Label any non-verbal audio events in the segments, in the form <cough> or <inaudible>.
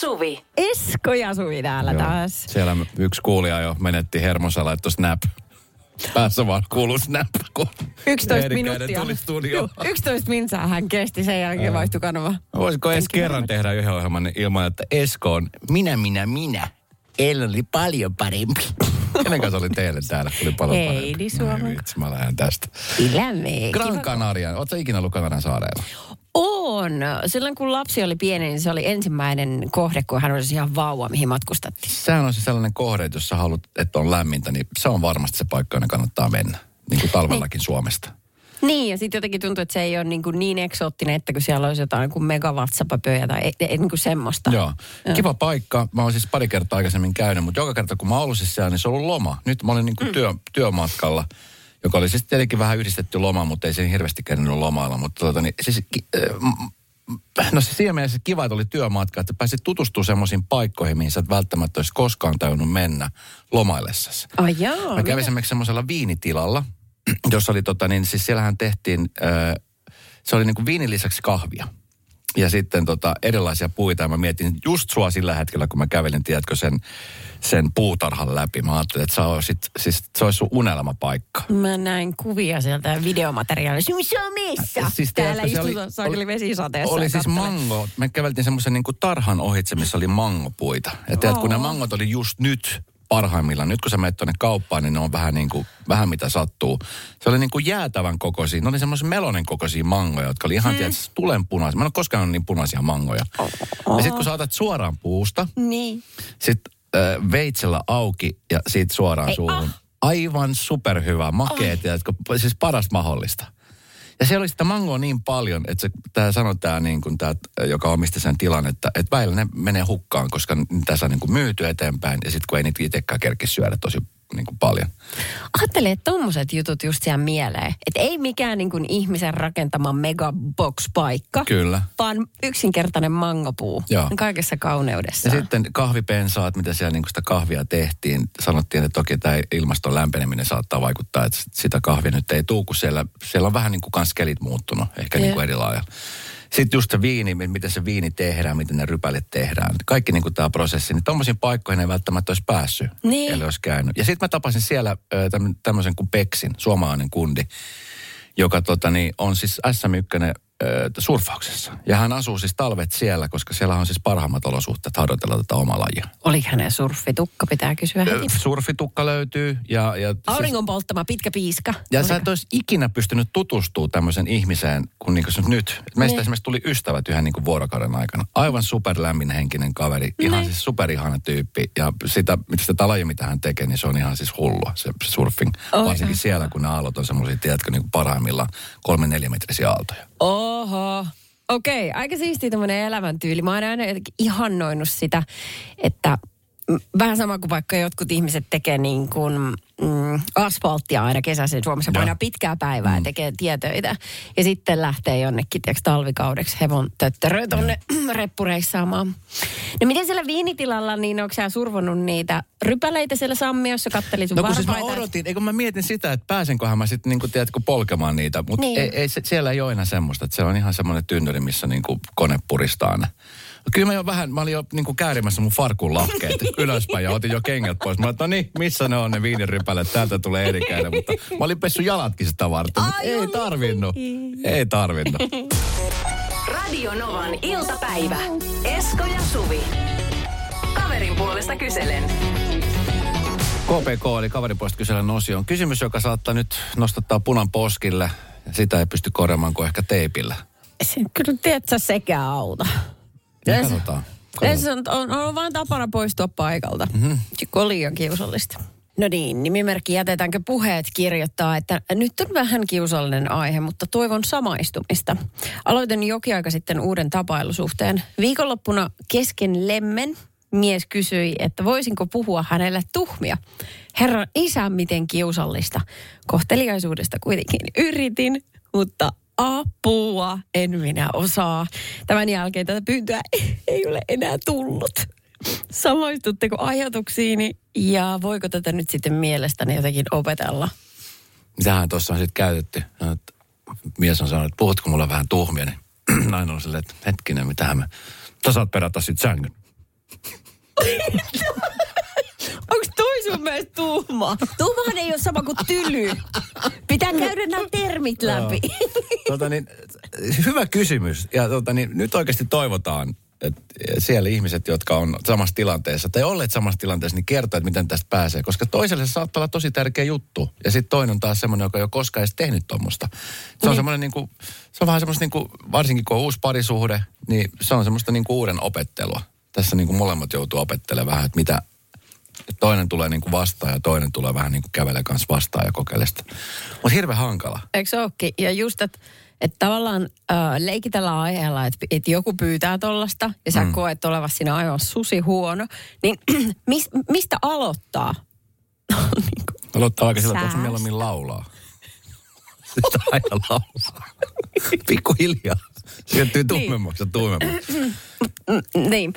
Suvi. Esko ja Suvi täällä Joo. taas. Siellä yksi kuulija jo menetti hermonsa, laittoi snap. Päässä vaan kuuluu snap, kun 11 Eerikäinen minuuttia. tuli studioon. Joo, 11 minsaa hän kesti, sen jälkeen vaihtui kanava. Voisiko edes kerran tehdä yhden ohjelman niin ilman, että Esko on minä, minä, minä. Eilen oli paljon parempi. Kenen kanssa oli teille täällä? Oli paljon Heidi parempi. Suomen. Vitsi, mä lähden tästä. Kyllä me. Gran Canaria. Oletko ikinä ollut Kanarian saareilla? On. Silloin kun lapsi oli pieni, niin se oli ensimmäinen kohde, kun hän olisi ihan vauva, mihin matkustattiin. Sehän on se sellainen kohde, että jos sä haluat, että on lämmintä, niin se on varmasti se paikka, jonne kannattaa mennä. Niin kuin talvellakin Suomesta. Niin, ja sitten jotenkin tuntuu, että se ei ole niin, kuin niin eksoottinen, että kun siellä olisi jotain kuin megavatsapapöjä tai ei, ei, niin kuin semmoista. Joo. Kiva paikka. Mä oon siis pari kertaa aikaisemmin käynyt, mutta joka kerta kun mä oon ollut siis siellä, niin se on ollut loma. Nyt mä olin niin kuin työ, työmatkalla, joka oli siis tietenkin vähän yhdistetty loma, mutta ei sen hirveästi käynyt lomailla. Mutta tuota, niin, siis, äh, no siis siinä mielessä kiva, että oli työmatka, että pääsit tutustumaan semmoisiin paikkoihin, mihin sä et välttämättä olisi koskaan tajunnut mennä lomaillessasi. Ai jaa. Mä kävin esimerkiksi semmoisella viinitilalla, <clears throat> jossa oli tota niin, siis siellähän tehtiin, ö, se oli niinku viinin lisäksi kahvia. Ja sitten tota, erilaisia puita. Ja mä mietin just sua sillä hetkellä, kun mä kävelin, tiedätkö, sen, sen puutarhan läpi. Mä ajattelin, että sä olisit, siis, se olisi sun unelmapaikka. Mä näin kuvia sieltä videomateriaalista. Missä on missä? Siis Täällä tiedätkö, se istutaan oli- oli- vesisateessa. Oli siis mango. Me käveltiin semmoisen niin tarhan ohitse, missä oli mangopuita. Ja tiedät, kun ne mangot oli just nyt parhaimmillaan. Nyt kun sä menet tuonne kauppaan, niin ne on vähän niin kuin, vähän mitä sattuu. Se oli niin kuin jäätävän kokoisia. Ne oli semmoisen melonen kokoisia mangoja, jotka oli ihan, hmm. tulen punaisia. Mä en ole koskaan ollut niin punaisia mangoja. Ja sitten kun sä otat suoraan puusta, Niin. sitten äh, veitsellä auki ja siitä suoraan Ei, suuhun. ah. Aivan superhyvä, makea, tiedätkö, siis parasta mahdollista. Ja siellä oli sitä mangoa niin paljon, että tämä sanoi tämä, niin joka omisti sen tilan, että, että väillä ne menee hukkaan, koska niitä saa niin kuin myyty eteenpäin. Ja sitten kun ei niitä itsekään kerkisi syödä tosi niin kuin paljon. Ajattelee, että tommoset jutut just siellä mieleen. Että ei mikään niin kuin ihmisen rakentama megabox-paikka, Kyllä. vaan yksinkertainen mangopuu. Joo. Kaikessa kauneudessa. Ja sitten kahvipensaat, mitä siellä niin kuin sitä kahvia tehtiin. Sanottiin, että toki tämä ilmaston lämpeneminen saattaa vaikuttaa, että sitä kahvia nyt ei tuu, kun siellä, siellä on vähän niin kuin kans kelit muuttunut, ehkä Joo. niin kuin eri lailla. Sitten just se viini, mi- miten se viini tehdään, miten ne rypälet tehdään. Kaikki niin kuin tämä prosessi, niin tommosiin paikkoihin ei välttämättä olisi päässyt, Niin. eli olisi käynyt. Ja sitten mä tapasin siellä tämmöisen kuin Peksin, suomalainen kundi, joka tota, niin, on siis SM1 ö, surfauksessa. Ja hän asuu siis talvet siellä, koska siellä on siis parhaimmat olosuhteet harjoitella tätä omaa lajia. Oli hänen surfitukka, pitää kysyä heti. Surfitukka löytyy ja... ja Auringon polttama pitkä piiska. ja sä Oliko? et olisi ikinä pystynyt tutustumaan tämmöisen ihmiseen, kun niinku se nyt. Meistä Niin. esimerkiksi tuli ystävät yhden niinku vuorokauden aikana. Aivan superlämminhenkinen kaveri, ihan Niin. siis superihana tyyppi. Ja sitä, mitä sitä lajia, mitä hän tekee, niin se on ihan siis hullua, se surfing. Oi, Varsinkin ai. siellä, kun ne aallot on semmoisia, tiedätkö, niinku parhaimmillaan kolme neljämetrisiä aaltoja. Oho. Okei, aika siisti tämmöinen elämäntyyli. Mä oon aina jotenkin ihannoinut sitä, että vähän sama kuin vaikka jotkut ihmiset tekee niin kuin mm, asfalttia aina kesäisin Suomessa. Painaa pitkää päivää ja tekee tietöitä. Ja sitten lähtee jonnekin tiiäks, talvikaudeksi hevon töttöröä tonne <clears throat> reppureissaamaan. No miten siellä viinitilalla, niin onko sä survonut niitä rypäleitä siellä sammiossa? Kattelit sun No kun siis mä odotin, eikö mä mietin sitä, että pääsenköhän mä sitten niinku, tiedätkö, polkemaan niitä. Mutta Niin. ei, ei, se, siellä ei ole enää semmoista, että se on ihan semmoinen tynnyri, missä niinku kone puristaa ne. Kyllä mä jo vähän, mä olin jo niinku käärimässä mun farkun lahkeet <laughs> ylöspäin ja otin jo kengät pois. Mä olin, no niin, missä ne on ne viinirypälet, täältä tulee erikäinen. Mutta mä olin pessyt jalatkin sitä varten, mutta Ai, ei oli. tarvinnut. Ei tarvinnut. <laughs> Radio Novan iltapäivä. Esko ja Suvi. Kaverin puolesta kyselen. KPK eli kaveripuolesta kyselen osio on kysymys, joka saattaa nyt nostattaa punan poskille. Sitä ei pysty korjaamaan kuin ehkä teipillä. Se, kyllä tiedät sä sekä auta. Ja Yleensä- katsotaan. On, on, on vaan tapana poistua paikalta, mm-hmm. kun on liian kiusallista. No niin, nimimerkki jätetäänkö puheet kirjoittaa, että nyt on vähän kiusallinen aihe, mutta toivon samaistumista. Aloitin jokin aika sitten uuden tapailusuhteen. Viikonloppuna kesken lemmen mies kysyi, että voisinko puhua hänelle tuhmia. Herran isä, miten kiusallista. Kohteliaisuudesta kuitenkin yritin, mutta apua en minä osaa. Tämän jälkeen tätä pyyntöä <laughs> ei ole enää tullut. Samaistutteko ajatuksiini ja voiko tätä nyt sitten mielestäni jotenkin opetella? Mitähän tuossa on sitten käytetty? No, mies on sanonut, että puhutko mulla vähän tuhmia, niin <clears throat> nainen on silleen, että hetkinen, mitähän mä... Sä saat perata sit sängyn. <laughs> Onko toi sun mielestä tuhma? Tuhmahan ei ole sama kuin tyly. Pitää käydä nämä termit läpi. tota niin, hyvä kysymys. Ja tota niin, nyt oikeasti toivotaan, että siellä ihmiset, jotka on samassa tilanteessa tai olleet samassa tilanteessa, niin kertoo, että miten tästä pääsee. Koska toiselle se saattaa olla tosi tärkeä juttu. Ja sitten toinen on taas semmoinen, joka ei ole koskaan edes tehnyt tuommoista. Se on niin. semmoinen niin kuin, se on vähän semmoista niin kuin, varsinkin kun on uusi parisuhde, niin se on semmoista niin kuin uuden opettelua. Tässä niin kuin molemmat joutuu opettelemaan vähän, että mitä, toinen tulee niin kuin vastaan ja toinen tulee vähän niin kuin kävelee kanssa vastaan ja kokeilee sitä. Mutta hirveän hankala. Eikö se ookin? Ja just, että että tavallaan äh, leikitellä aiheella, että, että joku pyytää tollasta ja sä mm. koet olevasi siinä aivan susi huono, niin <clears throat> mis, mistä aloittaa? <laughs> niin kuin, aloittaa aika sillä, että mieluummin laulaa. <laughs> Sitä aina laulaa. <laughs> Pikkuhiljaa. Siirtyy tummemmaksi ja tummemmaksi. <clears throat> niin.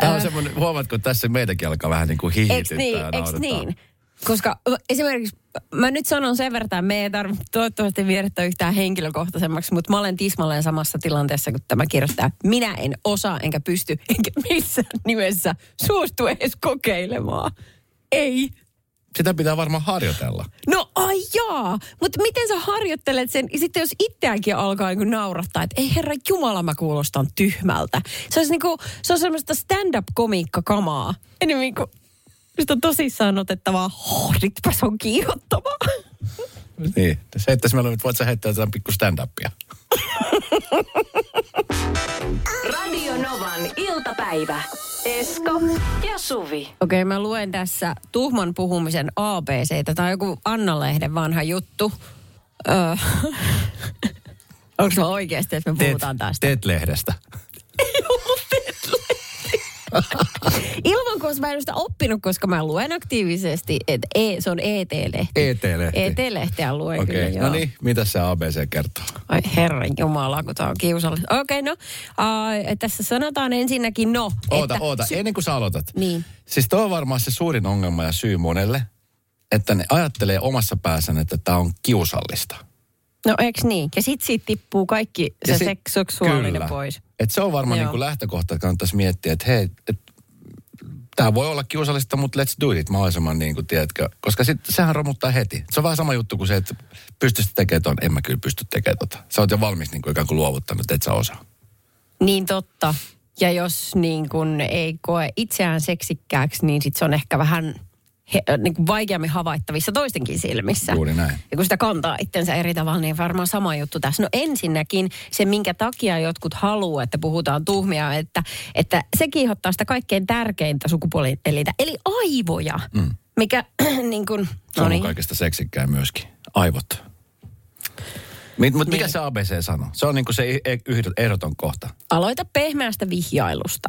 Tämä on semmoinen, huomaatko, että tässä meitäkin alkaa vähän niin kuin hihityttää niin, ja niin? Koska esimerkiksi, mä nyt sanon sen verran, että me ei tarvitse toivottavasti viedä yhtään henkilökohtaisemmaksi, mutta mä olen tismalleen samassa tilanteessa, kun tämä kirjoittaa. Minä en osaa, enkä pysty, enkä missään nimessä suostu edes kokeilemaan. Ei. Sitä pitää varmaan harjoitella. No ai jaa, mutta miten sä harjoittelet sen, sitten jos itseäänkin alkaa niin naurattaa, että ei herra Jumala mä kuulostan tyhmältä. Se, olisi niin kuin, se on semmoista stand-up-komiikka-kamaa. Enemmän kuin Mistä on tosissaan otettavaa. Oh, se on kiihottavaa. Niin, se, että meillä nyt voit sä heittää jotain pikku stand-upia. Radio Novan iltapäivä. Esko ja Suvi. Okei, okay, mä luen tässä tuhman puhumisen ABC. Tämä on joku Anna-lehden vanha juttu. Öö. <laughs> Onko se oikeasti, että me puhutaan tästä? TET-lehdestä. <laughs> <laughs> Ilman, koska mä en sitä oppinut, koska mä luen aktiivisesti, että e, se on ET-lehti. ET-lehti. ET-lehteä luen okay. kyllä, joo. No niin, mitä se ABC kertoo? Ai herran jumala, kun tämä on kiusallista. Okei, okay, no, uh, tässä sanotaan ensinnäkin no. Oota, että, oota, ennen kuin sä aloitat. Niin. Siis tuo on varmaan se suurin ongelma ja syy monelle, että ne ajattelee omassa päässään, että tämä on kiusallista. No eikö niin? Ja sit siitä tippuu kaikki se sit, seksuaalinen kyllä. pois. Et se on varmaan niin lähtökohta, että kannattaisi miettiä, että hei, et, tämä voi olla kiusallista, mutta let's do it mahdollisimman niin kuin, tiedätkö. Koska sit, sehän romuttaa heti. Se on vähän sama juttu kuin se, että pystyisit tekemään ton, en mä kyllä pysty tekemään tota. Sä oot jo valmis niin kuin ikään kuin luovuttanut, että et sä osaa. Niin totta. Ja jos niin kuin ei koe itseään seksikkääksi, niin sit se on ehkä vähän he, niin kuin vaikeammin havaittavissa toistenkin silmissä. Juuri näin. Ja kun sitä kantaa itsensä eri tavalla, niin varmaan sama juttu tässä. No ensinnäkin se, minkä takia jotkut haluaa, että puhutaan tuhmia, että, että se kiihottaa sitä kaikkein tärkeintä sukupuolielintä, eli aivoja. Mm. Mikä <clears throat> niin kuin, Se on no niin. kaikesta seksikkää myöskin. Aivot. Mutta mikä niin. se ABC sanoo? Se on niin kuin se ehdoton kohta. Aloita pehmeästä vihjailusta.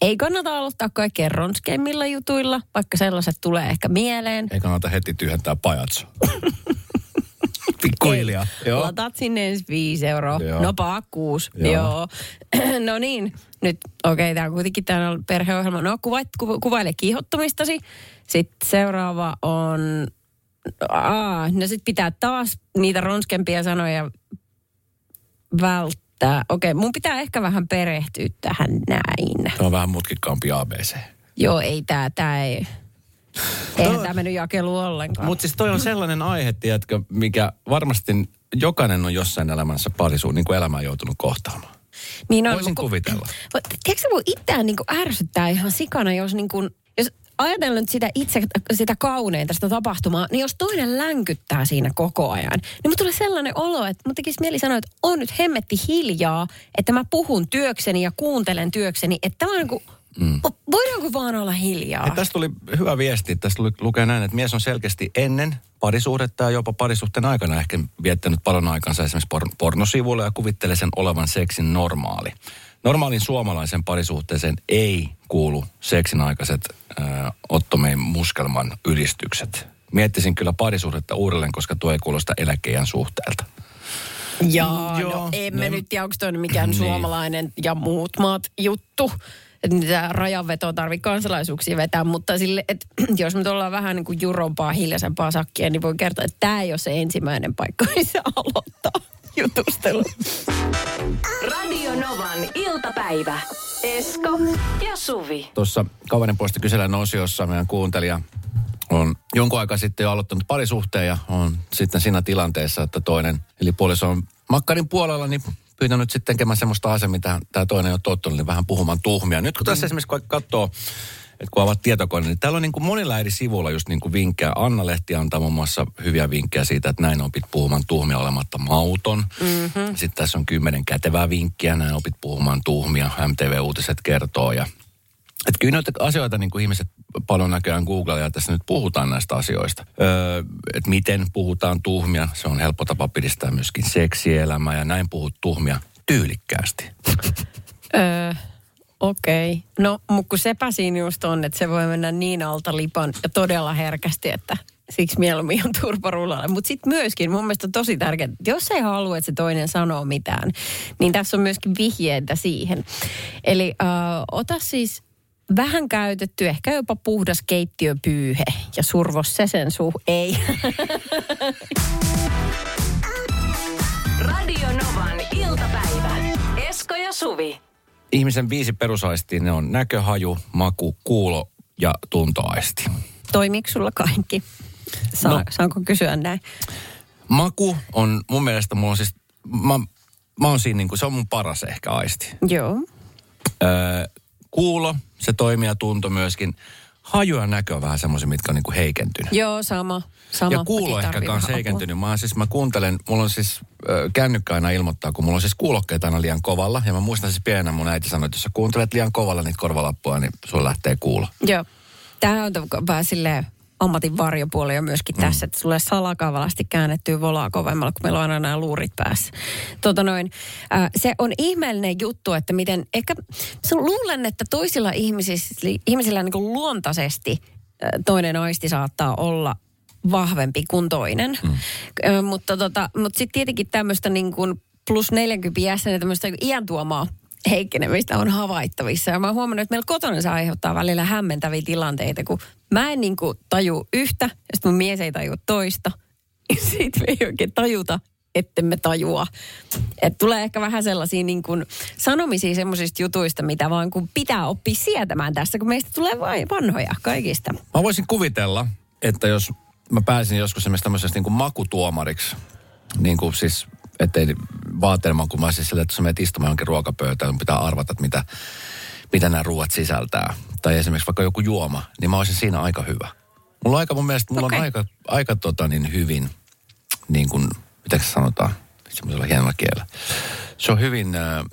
Ei kannata aloittaa kaikkein ronskeimmilla jutuilla, vaikka sellaiset tulee ehkä mieleen. Ei kannata heti tyhjentää pajatso. <laughs> Pikkuhiljaa. Joo. Latat sinne ensi viisi euroa. Joo. No paa kuusi. Joo. Joo. <clears throat> no niin, nyt okei, okay, tämä on kuitenkin tämä perheohjelma. No kuvait, ku, kuvaile kiihottumistasi. Sitten seuraava on, aa, no sitten pitää taas niitä ronskempia sanoja välttää että okei, okay, mun pitää ehkä vähän perehtyä tähän näin. Tämä on vähän mutkikkaampi ABC. Joo, ei tämä, tämä ei... Eihän tämä mennyt jakelu ollenkaan. Mutta siis toi on sellainen aihe, tiedätkö, mikä varmasti jokainen on jossain elämässä parisuun niin kuin elämään joutunut kohtaamaan. Niin on, Voisin kun, kuvitella. Tiedätkö voi itseään niin ärsyttää ihan sikana, jos, niin kuin, nyt sitä itse, sitä kauneinta, sitä tapahtumaa, niin jos toinen länkyttää siinä koko ajan, niin mulla tulee sellainen olo, että mun tekisi mieli sanoa, että on nyt hemmetti hiljaa, että mä puhun työkseni ja kuuntelen työkseni, että tämä on niin kuin, Mm. Voidaanko vaan olla hiljaa? Ja tästä tuli hyvä viesti. Tästä tuli, lukee näin, että mies on selkeästi ennen parisuhdetta ja jopa parisuhteen aikana ehkä viettänyt paljon aikansa esimerkiksi por- pornosivuilla ja kuvittelee sen olevan seksin normaali. Normaalin suomalaisen parisuhteeseen ei kuulu seksin aikaiset äh, Ottomeen muskelman ylistykset. Miettisin kyllä parisuhdetta uudelleen, koska tuo ei kuulosta eläkeijän suhteelta. Jaa, Joo, no emme no, nyt tiedä, onko toi mikään niin. suomalainen ja muut maat juttu. Että niitä rajanvetoa tarvii kansalaisuuksia vetää, mutta sille, että <clears throat> jos me ollaan vähän niin kuin jurompaa, hiljaisempaa sakkia, niin voi kertoa, että tämä ei ole se ensimmäinen paikka, missä aloittaa jutustelu. Radio Novan iltapäivä. Esko ja Suvi. Tuossa kaverin puolesta kysellään osiossa meidän kuuntelija on jonkun aikaa sitten jo aloittanut parisuhteen ja on sitten siinä tilanteessa, että toinen, eli puoliso on makkarin puolella, niin pyytänyt sitten tekemään semmoista asiaa, mitä tämä toinen on tottunut, niin vähän puhumaan tuhmia. Nyt kun tässä mm. esimerkiksi kun katsoo, että kun avaat tietokone, niin täällä on niin kuin monilla eri sivuilla just niin kuin vinkkejä. Anna-lehti antaa muun muassa hyviä vinkkejä siitä, että näin opit puhumaan tuhmia olematta mauton. Mm-hmm. Sitten tässä on kymmenen kätevää vinkkiä, näin opit puhumaan tuhmia. MTV-uutiset kertoo ja että kyllä noita asioita niin kuin ihmiset paljon näköjään Googlella ja tässä nyt puhutaan näistä asioista. Öö, että miten puhutaan tuhmia, se on helppo tapa pidistää myöskin seksielämää ja näin puhut tuhmia tyylikkäästi. Öö, okei. Okay. No, mutta kun sepä siinä just on, että se voi mennä niin alta lipan ja todella herkästi, että siksi mieluummin on turparullalla. Mutta sitten myöskin mun mielestä on tosi tärkeää, että jos ei halua, että se toinen sanoo mitään, niin tässä on myöskin vihjeitä siihen. Eli äh, ota siis vähän käytetty, ehkä jopa puhdas keittiöpyyhe ja survo se sen suu. Ei. <laughs> Radio Novan iltapäivä. Esko ja Suvi. Ihmisen viisi perusaistia, ne on näkö, haju, maku, kuulo ja tuntoaisti. Toimiiko sulla kaikki? Saa, no, saanko kysyä näin? Maku on mun mielestä, mulla on siis, mä, mä oon siinä niin kuin, se on mun paras ehkä aisti. Joo. Öö, kuulo, se toimii ja tunto myöskin. Haju ja näkö on vähän semmoisia, mitkä on niinku heikentynyt. Joo, sama. sama. Ja kuulo ehkä kanssa heikentynyt. Mä, siis, mä kuuntelen, mulla on siis äh, kännykkä aina ilmoittaa, kun mulla on siis kuulokkeet aina liian kovalla. Ja mä muistan siis pienenä mun äiti sanoi, että jos sä kuuntelet liian kovalla niitä korvalappuja, niin sulla lähtee kuulo. Joo. Tämä on vähän silleen ammatin varjopuoli on myöskin mm. tässä, että sulle salakavalasti käännettyy volaa kovemmalla, kun meillä on aina nämä luurit päässä. Tota noin, äh, se on ihmeellinen juttu, että miten, ehkä luulen, että toisilla ihmisillä, ihmisillä niin kuin luontaisesti äh, toinen aisti saattaa olla vahvempi kuin toinen. Mm. Äh, mutta tota, mutta sitten tietenkin tämmöistä niin kuin plus 40 jäsenä tämmöistä iän tuomaa heikkenemistä on havaittavissa. Ja mä oon huomannut, että meillä kotona se aiheuttaa välillä hämmentäviä tilanteita, kun mä en niin kuin taju yhtä, ja sitten mun mies ei taju toista. <laughs> Ja sitten me ei oikein tajuta, ettemme tajua. Et tulee ehkä vähän sellaisia niin kuin sanomisia semmoisista jutuista, mitä vaan kun pitää oppia sietämään tässä, kun meistä tulee vain vanhoja kaikista. Mä voisin kuvitella, että jos mä pääsin joskus semmoisesta tämmöisestä niin kuin makutuomariksi, niin kuin siis ettei vaatelman, kun mä siis sille, että jos menet istumaan jonkin ruokapöytään, pitää arvata, että mitä, mitä nämä ruoat sisältää. Tai esimerkiksi vaikka joku juoma, niin mä olisin siinä aika hyvä. Mulla on aika, mun mielestä mulla okay. on aika, aika tota niin hyvin, niin kuin, mitä se sanotaan, semmoisella hienolla kielellä. Se on hyvin äh,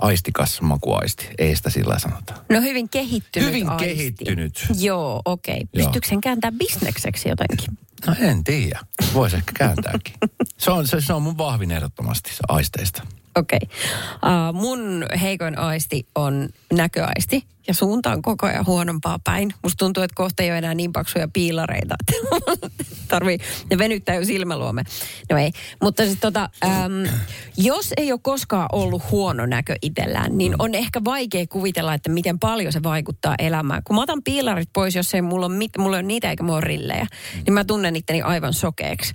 aistikas makuaisti, ei sitä sillä sanota. No hyvin kehittynyt Hyvin aisti. kehittynyt. Joo, okei. Okay. Pystyykö sen kääntää bisnekseksi jotenkin? No en tiedä. Voisi ehkä kääntääkin. Se on, se, se on mun vahvin ehdottomasti se aisteista. Okei. Okay. Uh, mun heikoin aisti on näköaisti ja suunta on koko ajan huonompaa päin. Musta tuntuu, että kohta ei ole enää niin paksuja piilareita, <laughs> tarvii, ne venyttää jo silmäluome. No ei, mutta siis tota, äm, jos ei ole koskaan ollut huono näkö itsellään, niin on ehkä vaikea kuvitella, että miten paljon se vaikuttaa elämään. Kun mä otan piilarit pois, jos ei mulla ole, mit, mulla ole niitä eikä mulla rillejä, niin mä tunnen itteni aivan sokeeksi.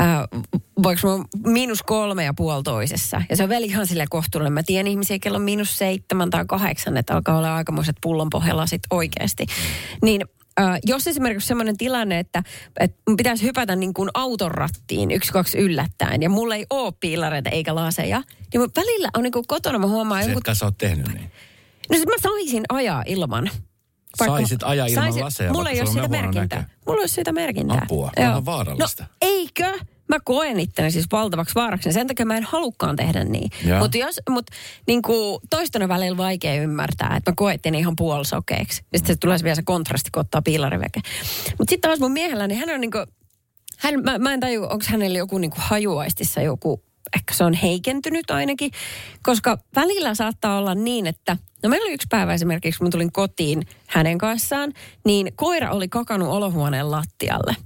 Äh, voiko mä miinus kolme ja puoli toisessa. Ja se on vielä ihan sille kohtuullinen. Mä tiedän ihmisiä, kello on miinus seitsemän tai kahdeksan, että alkaa olla aikamoiset pullonpohjalla sit oikeasti. Niin Uh, jos esimerkiksi sellainen tilanne, että, että pitäisi hypätä niin kuin auton rattiin yksi, kaksi yllättäen, ja mulla ei ole piilareita eikä laseja, niin välillä on niin kuin kotona, mä huomaan... Se, jonkun... sä oot tehnyt niin. No siis mä saisin ajaa ilman. Vaikka Saisit ajaa ilman saisin, laseja, Mulla ei ole sitä merkintää. Näkö. Mulla ei ole sitä merkintää. Apua, Joo. on vaarallista. No, eikö? Mä koen itteni siis valtavaksi vaaraksi. Sen takia mä en halukkaan tehdä niin. Mutta jos, mut, niin toistona välillä vaikea ymmärtää, että mä koen itteni ihan puolisokeeksi. Ja sitten se tulee vielä se kontrasti, kun ottaa piilariveke. Mutta sitten taas mun miehellä, niin hän on niinku, hän, mä, mä en taju, onko hänellä joku niinku hajuaistissa joku, ehkä se on heikentynyt ainakin. Koska välillä saattaa olla niin, että No meillä oli yksi päivä esimerkiksi, kun mä tulin kotiin hänen kanssaan, niin koira oli kakannut olohuoneen lattialle.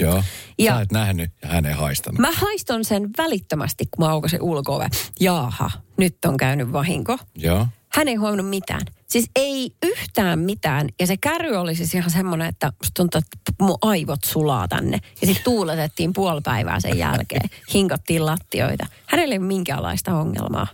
Joo. Ja Sä et nähnyt ja hän ei haistanut. Mä haiston sen välittömästi, kun mä aukasin ulko Jaaha, nyt on käynyt vahinko. Joo. Hän ei huomannut mitään. Siis ei yhtään mitään. Ja se kärry oli siis ihan semmoinen, että musta tuntuu, että mun aivot sulaa tänne. Ja sitten tuuletettiin puoli päivää sen jälkeen. <laughs> Hinkottiin lattioita. Hänellä ei ole minkäänlaista ongelmaa.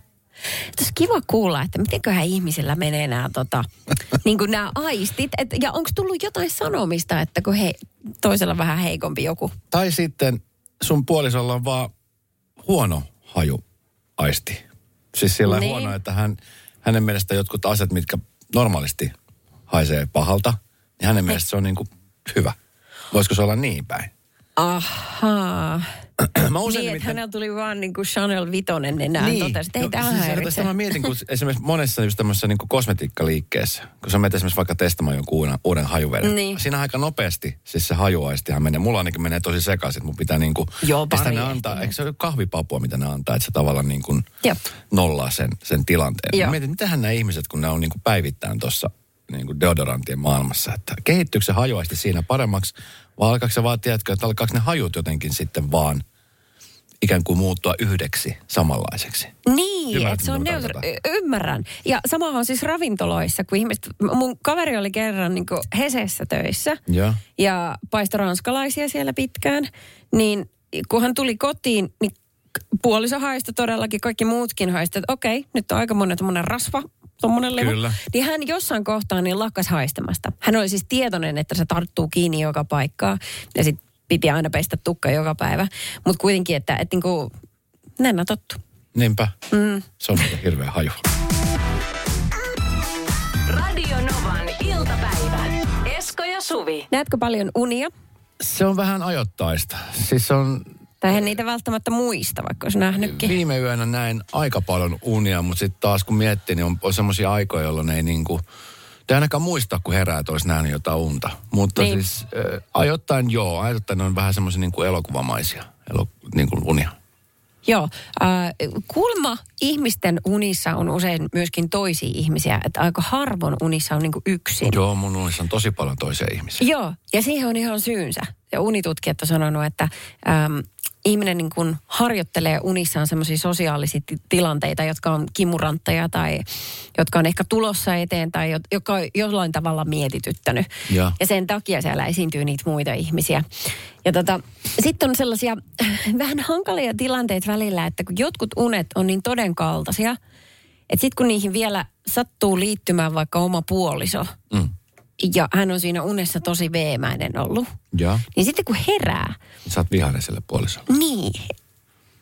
Tässä kiva kuulla, että mitenköhän ihmisillä menee nämä, tota, <laughs> niin kuin nämä aistit. Et, ja onko tullut jotain sanomista, että kun he, toisella vähän heikompi joku? Tai sitten sun puolisolla on vaan huono hajuaisti. Siis sillä niin. huono, että hän, hänen mielestä jotkut asiat, mitkä normaalisti haisee pahalta, niin hänen mielestä se on niin kuin hyvä. Voisiko se olla niin päin? Ahaa. <clears throat> Mä usein Niin, nimittäin- hänellä tuli vaan niin kuin Chanel Vitonen enää. Niin. Totesi, että ei No, tämä siis häiritse. mä mietin, kun esimerkiksi monessa just tämmöisessä niin kosmetiikkaliikkeessä, kun sä menet esimerkiksi vaikka testaamaan jonkun uuden, uuden hajuveden. Niin. Siinä aika nopeasti siis se hajuaistihan menee. Mulla ainakin menee tosi sekaisin, että mun pitää niin kuin, Joo, pari ne antaa, eikö se ole kahvipapua, mitä ne antaa, että se tavallaan niin kuin Jep. nollaa sen, sen tilanteen. Joo. Mä mietin, mitähän nämä ihmiset, kun ne on niin kuin päivittäin tuossa niin kuin deodorantien maailmassa, että kehittyykö se hajuaisti siinä paremmaksi, vai alkaako se vaan, tiedätkö, että alkaako ne hajut jotenkin sitten vaan ikään kuin muuttua yhdeksi samanlaiseksi. Niin, Ymmärrätkö, että se on y- Ymmärrän. Ja samahan on siis ravintoloissa, kun ihmiset... Mun kaveri oli kerran niin Hesessä töissä. Joo. Ja paistoi ranskalaisia siellä pitkään. Niin kun hän tuli kotiin, niin puoliso haistoi todellakin, kaikki muutkin haistivat, että okei, nyt on aika monen rasva, tommonen lemu. Kyllä. Niin hän jossain kohtaa niin lakkas haistamasta. Hän oli siis tietoinen, että se tarttuu kiinni joka paikkaa. Ja sitten piti aina pestä tukka joka päivä. Mutta kuitenkin, että, että niinku, näin on tottu. Niinpä. Mm. Se on muuten hirveä haju. Radio Novan iltapäivä. Esko ja Suvi. Näetkö paljon unia? Se on vähän ajoittaista. Siis se on Tai eihän niitä välttämättä muista, vaikka olisi nähnytkin. viime yönä näin aika paljon unia, mutta sitten taas kun miettii, niin on, on semmoisia aikoja, jolloin ei niinku, te ainakaan muista, kun herää, että olisi nähnyt jotain unta. Mutta Niin. siis äh, ajoittain joo, ajoittain on vähän semmoisia niinku elokuvamaisia elo, niinku unia. Joo. Äh, kulma ihmisten unissa on usein myöskin toisia ihmisiä. Että aika harvoin unissa on niinku yksin. Joo, mun unissa on tosi paljon toisia ihmisiä. Joo, ja siihen on ihan syynsä. Ja unitutkijat on sanonut, että äm, ihminen niin kuin harjoittelee unissaan semmoisia sosiaalisia ti- tilanteita, jotka on kimurantteja tai jotka on ehkä tulossa eteen tai jo- jotka on jollain tavalla mietityttänyt. Ja. ja sen takia siellä esiintyy niitä muita ihmisiä. Ja tota, sitten on sellaisia äh, vähän hankalia tilanteita välillä, että kun jotkut unet on niin todenkaltaisia, että sitten kun niihin vielä sattuu liittymään vaikka oma puoliso, Mm. Ja hän on siinä unessa tosi veemäinen ollut. Ja Niin sitten kun herää, sä oot vihainen sille puolisolle. niin,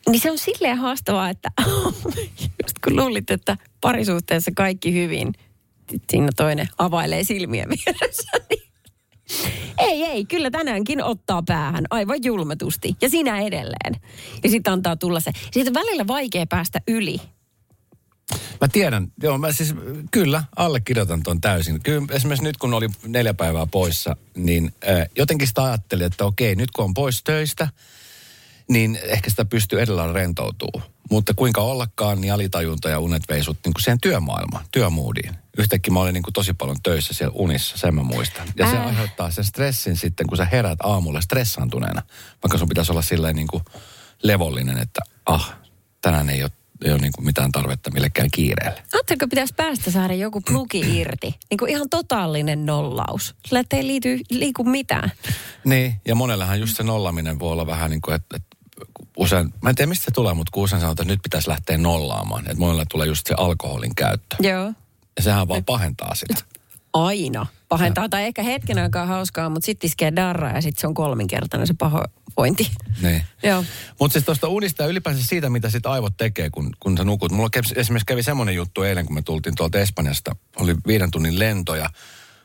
niin se on silleen haastavaa, että <laughs> just kun luulit, että parisuhteessa kaikki hyvin, siinä toinen availee silmiä <laughs> vieressä, niin ei, ei, kyllä tänäänkin ottaa päähän aivan julmetusti. Ja sinä edelleen. Ja sitten antaa tulla se. Siitä on välillä vaikea päästä yli. Mä tiedän, joo, mä siis kyllä allekirjoitan ton täysin. Kyllä esimerkiksi nyt kun oli neljä päivää poissa, niin äh, jotenkin sitä ajattelin, että okei, nyt kun on pois töistä, niin ehkä sitä pystyy edellä rentoutuu. Mutta kuinka ollakaan, niin alitajunta ja unet veisut niin kuin siihen työmaailmaan, työmoodiin. Yhtäkkiä mä olin niin kuin tosi paljon töissä siellä unissa, sen mä muistan. Ja se Äh. aiheuttaa sen stressin sitten, kun sä herät aamulla stressaantuneena. Vaikka sun pitäisi olla silleen niin kuin levollinen, että ah, tänään ei ole, ei ole niin kuin mitään tarvetta millekään kiireelle. Ajatteliko pitäisi päästä saada joku plugi irti? Niin kuin ihan totaalinen nollaus. Sillä ei liity, liiku mitään. Niin, ja monellähän just se nollaminen voi olla vähän niin kuin, että, että usein, mä en tiedä mistä se tulee, mutta kun usein sanotaan, että nyt pitäisi lähteä nollaamaan. Että monella tulee just se alkoholin käyttö. Joo. Ja sehän vaan pahentaa sitä. Aina. Pahentaa tai ehkä hetken aikaa hauskaa, mutta sitten iskee darra ja sitten se on kolminkertainen se pahoinvointi. Niin. <laughs> Joo. Mutta siis tuosta unista ja ylipäänsä siitä, mitä sit aivot tekee, kun, kun sä nukut. Mulla kävi, esimerkiksi kävi semmoinen juttu eilen, kun me tultiin tuolta Espanjasta. Oli viiden tunnin lento ja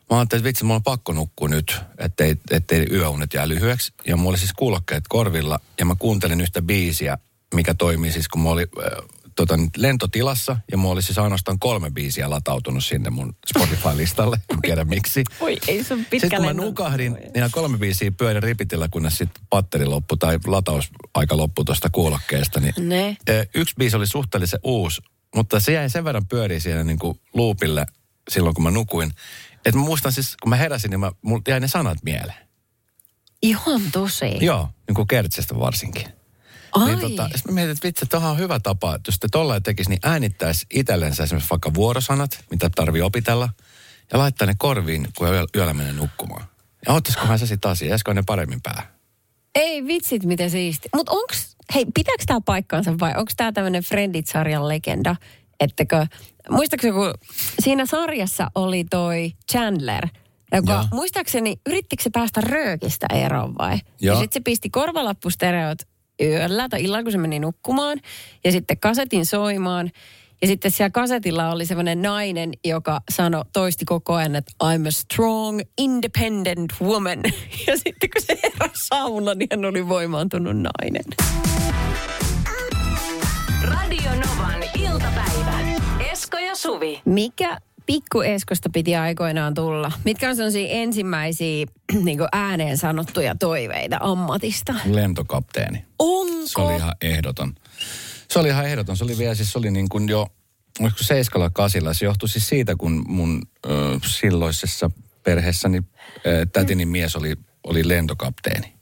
mä ajattelin, että vitsi, mulla on pakko nukkua nyt, ettei, ettei yöunet jää lyhyeksi. Ja mulla oli siis kuulokkeet korvilla ja mä kuuntelin yhtä biisiä, mikä toimii siis, kun mulla oli äh, tota, lentotilassa ja mulla oli siis ainoastaan kolme biisiä latautunut sinne mun Spotify-listalle. En tiedä miksi. Oi, ei se on pitkä Sitten kun mä nukahdin, niin nämä kolme biisiä pyörin ripitillä, kunnes sitten patteri loppui tai latausaika loppui tuosta kuulokkeesta. Niin Ne. Yksi biisi oli suhteellisen uusi, mutta se jäi sen verran pyöriä siinä niin kuin loopille silloin, kun mä nukuin. Että mä muistan siis, kun mä heräsin, niin mä, mulla jäi ne sanat mieleen. Ihan tosi. Joo, niin kuin Kertsestä varsinkin. Ai. Niin tota, sit mä mietin, että vitsi, tohan on hyvä tapa, että jos te tollain tekisi, niin äänittäisi itsellensä esimerkiksi vaikka vuorosanat, mitä tarvii opitella, ja laittaa ne korviin, kun yö- yöllä menee nukkumaan. Ja ottaisikohan se sitten asia, jäisikö ne paremmin päähän? Ei vitsit, miten siisti. Mutta onks, hei, pitääkö tämä paikkaansa vai onko tämä tämmöinen Friendit-sarjan legenda, ettäkö, muistaakseni kun siinä sarjassa oli toi Chandler, joka Joo. muistaakseni, yrittikö se päästä röökistä eroon vai? Joo. Ja sitten se pisti korvalappustereot yöllä tai illalla, kun se meni nukkumaan. Ja sitten kasetin soimaan. Ja sitten siellä kasetilla oli sellainen nainen, joka sanoi, toisti koko ajan, että I'm a strong, independent woman. <laughs> Ja sitten kun se heräsi sauna, niin hän oli voimaantunut nainen. Radio Novan iltapäivä. Esko ja Suvi. Mikä pikku Eskosta piti aikoinaan tulla? Mitkä on sellaisia ensimmäisiä <clears throat> niin ääneen sanottuja toiveita ammatista? Lentokapteeni. Onko? Se oli ihan ehdoton. Se oli ihan ehdoton. Se oli vielä siis, se oli niin kuin jo, olisiko seiskalla kasilla. Se johtui siis siitä, kun mun ö, silloisessa perheessäni ö, tätini mies oli, oli lentokapteeni.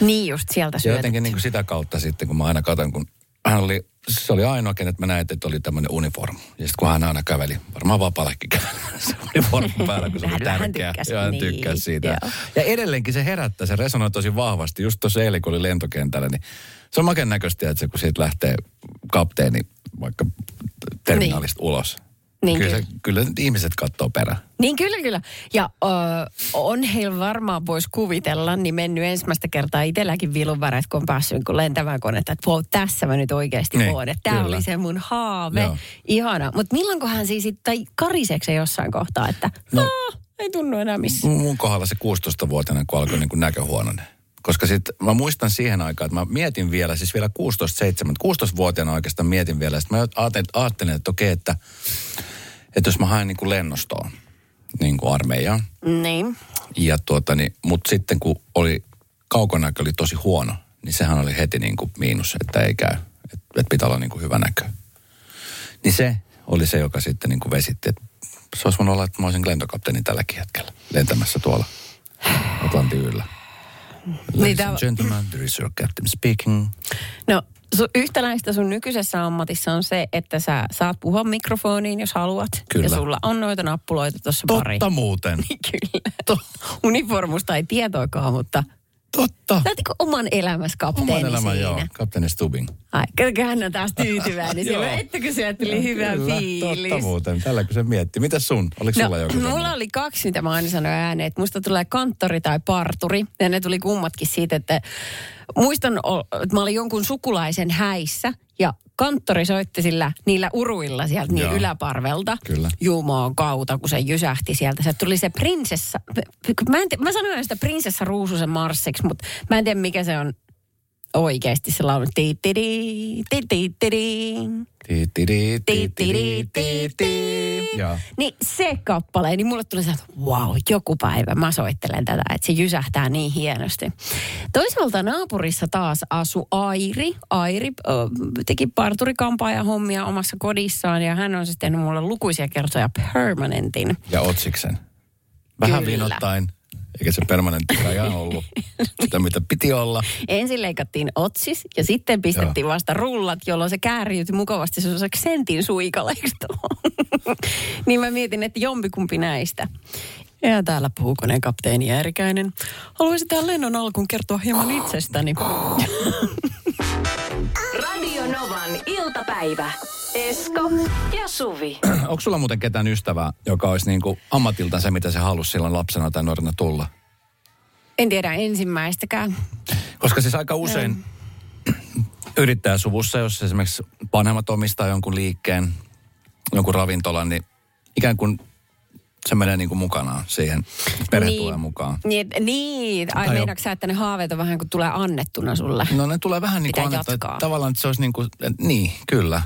Niin just sieltä Ja syötetty. jotenkin niin kuin sitä kautta sitten, kun mä aina katson, kun hän oli, se oli ainoa, kenet mä näin, että oli tämmöinen uniformu. Ja sitten kun hän aina käveli, varmaan vapaallekin käveli, <laughs> se uniformu <laughs> päällä, kun se oli tärkeä. tykkäsi, ja hän niin, tykkäsi siitä. joo. Ja edelleenkin se herättää, se resonoi tosi vahvasti. Just tuossa eilen, kun oli lentokentällä, niin se on maken näköistä, että se, kun siitä lähtee kapteeni vaikka terminaalista ulos. Niin kyllä, kyllä. kyllä ihmiset katsoo perään. Niin kyllä, kyllä. Ja ö, on heillä varmaan voisi kuvitella, niin mennyt ensimmäistä kertaa itselläkin vilunväreet, kun on päässyt kun lentämään konetta, että wow, tässä mä nyt oikeasti Niin, voin. Että tämä oli se mun haave. Joo. Ihana. Mutta milloinkohan siis, tai kariseeko se jossain kohtaa, että no, ei tunnu enää missään. Mun kohdalla se 16-vuotiaana, kun alkoi niin kuin näköhuonone. Koska sitten mä muistan siihen aikaan, että mä mietin vielä, siis vielä 16-7, 16-vuotiaana oikeastaan mietin vielä. Sitten mä ajattelin, ajattelin että okei, että, että jos mä haen niin kuin lennostoon, niin kuin armeijaan. Niin. Ja tuota, niin, mutta sitten kun oli kaukonäkö oli tosi huono, niin sehän oli heti niin kuin miinus, että ei käy. Että et pitää olla niin kuin hyvä näkö. Niin se oli se, joka sitten niin kuin vesitti, että se olisi voinut olla, että mä olisin lentokapteeni tälläkin hetkellä lentämässä tuolla Atlantin yllä. Ladies Niitä- and gentlemen, there is your captain speaking. No su, yhtäläistä sun nykyisessä ammatissa on se, että sä saat puhua mikrofoniin, jos haluat. Kyllä. Ja sulla on noita nappuloita tuossa pari. Totta muuten. <laughs> Kyllä. To- Uniformusta ei tietoakaan, mutta Totta. Täytyykö oman elämässä kapteeni Oman elämän, siinä? joo. Kapteeni Stubbing. Ai, kyllä hän on taas tyytyväinen. Siellä, ettekö sieltä tuli hyvä Kyllä, fiilis? Totta muuten. Tällä kun se miettii. Mitäs sun? Oliko No, sulla joku mulla semmoinen? oli kaksi, mitä mä aina sanoin ääneen, että musta tulee kanttori tai parturi. Ja ne tuli kummatkin siitä, että muistan, että mä olin jonkun sukulaisen häissä ja kanttori soitti sillä niillä uruilla sieltä niin Joo. yläparvelta. Kyllä. Jumaan kautta, kun se jysähti sieltä. Se tuli se prinsessa. Mä, en mä sanoin sitä prinsessa Ruususen marssiksi, mutta mä en tiedä mikä se on oikeasti se laulu. Niin se kappale, niin mulle tuli se, että wow, joku päivä mä soittelen tätä, että se jysähtää niin hienosti. Toisaalta naapurissa taas asu Airi. Airi ö, teki parturikampaajan hommia omassa kodissaan ja hän on siis tehnyt mulle lukuisia kertoja permanentin. Ja otsiksen. Vähän Kyllä. Eikä se permanenttikaan ihan ollut <laughs> sitä, mitä piti olla. Ensin leikattiin otsis ja sitten pistettiin vasta rullat, jolloin se kääriytyi mukavasti sellaiseksi sentin suikaleiksi <laughs> niin mä mietin, että jompikumpi näistä. Ja täällä puhuu koneen kapteeni Eerikäinen. Haluaisin tähän lennon alkuun kertoa hieman itsestäni. Radio Novan iltapäivä. Esko ja Suvi. Onko sulla muuten ketään ystävää, joka olisi niin kuin ammatiltaan se, mitä se halusi silloin lapsena tai nuorena tulla? En tiedä ensimmäistäkään. Koska siis aika usein yrittäjäsuvussa, jos esimerkiksi vanhemmat omistaa jonkun liikkeen, jonkun ravintolan, niin ikään kuin se menee niin kuin mukanaan siihen. Perhe tulee mukaan. Niin, niin. ai meinaatko sä, että ne haaveet on vähän kuin tulee annettuna sulle? No ne tulee vähän niin kuin Pitää annettu, että tavallaan että se olisi niin kuin, että niin, kyllä.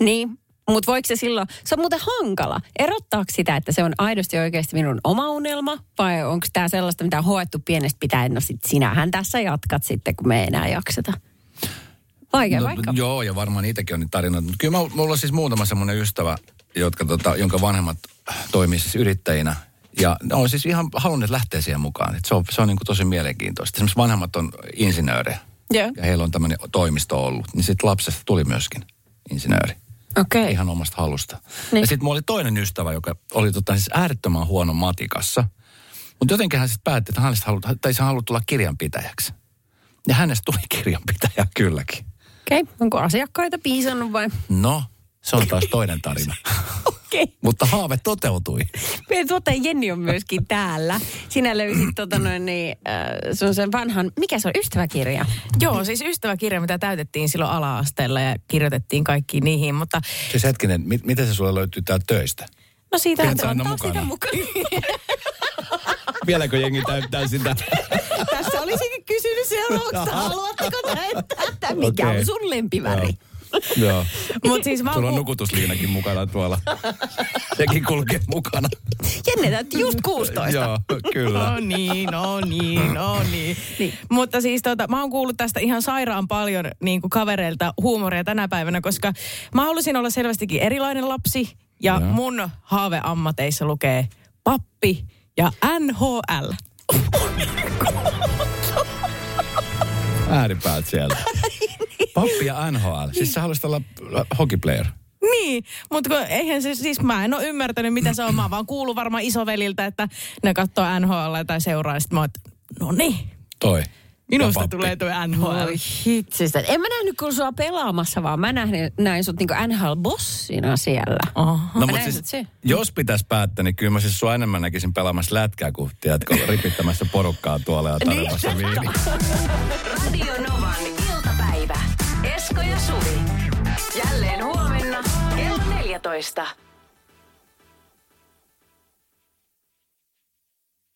Niin, mutta voiko se silloin, se on muuten hankala. Erottaako sitä, että se on aidosti oikeasti minun oma unelma, vai onko tämä sellaista, mitä on hoettu pienestä pitäen, no sit sinähän tässä jatkat sitten, kun me ei enää jakseta. Vaikea no, vaikka. Joo, ja varmaan niitäkin on niitä tarinoita. Mutta kyllä mä, mulla on siis muutama semmoinen ystävä, jotka, tota, jonka vanhemmat toimii siis yrittäjinä. Ja ne on siis ihan halunneet lähteä siihen mukaan. Et se on, se on niin kuin tosi mielenkiintoista. Esimerkiksi vanhemmat on insinöörejä. Joo, Ja heillä on tämmöinen toimisto ollut. Niin sitten lapsesta tuli myöskin insinööri. okei. Okay. Ihan omasta halusta. Niin. Ja sitten mulla oli toinen ystävä, joka oli tota, siis äärettömän huono matikassa. Mutta jotenkin hän sitten päätti, että hän haluaa, tai hän haluaa tulla kirjanpitäjäksi. Ja hänestä tuli <laughs> kirjanpitäjä kylläkin. Okei, okay. onko asiakkaita piisannut vai? No, se on taas toinen tarina. <laughs> Okei. Mutta haave toteutui. Meidän tuottaja Jenni on myöskin täällä. Sinä löysit tota noin niin, äh, se on sen vanhan, mikä se on, ystäväkirja? Joo, siis ystäväkirja, mitä täytettiin silloin ala-asteella ja kirjoitettiin kaikki niihin, mutta Siis hetkinen, mit, miten se sulle löytyy täältä töistä? no siitä, Pidät Ottaa sitä mukana? <laughs> Vieläkö jengi täyttää sitä? Tässä olisinkin kysynyt seuraavaksi, haluatteko näyttää, mikä Okei. on sun lempiväri? Joo. Mut siis mä Sulla on ku- nukutusliinakin mukana tuolla. Sekin kulkee mukana. Jenne just 16. Joo, kyllä. No niin, no niin, no niin. Niin. Mutta siis tota, mä oon kuullut tästä ihan sairaan paljon niin kuin kavereilta huumoria tänä päivänä, koska mä halusin olla selvästikin erilainen lapsi ja Joo. mun haaveammateissa lukee pappi ja NHL. Ääripäät sieltä. <laughs> Pappi ja NHL. Siis sä haluaisit olla hockeyplayer. Niin, mutta kun eihän se, siis mä en ole ymmärtänyt mitä se on. Mä vaan kuullut varmaan isoveliltä, että ne katsoo NHL tai seuraa. Ja sit mä oon, no niin, Toi. minusta pappi. tulee tuo NHL. Hitsistä. En mä nähnyt kun sua pelaamassa, vaan mä näin, näin sut niinku NHL-bossina siellä. Oho. No, mutta näin siis, se. jos pitäisi päättää, niin kyllä mä siis sua enemmän näkisin pelaamassa lätkää kuin, tiedätkö, ripittämässä porukkaa tuolla ja tarjoamassa Niin, viiniä. <laughs> iltapäivä.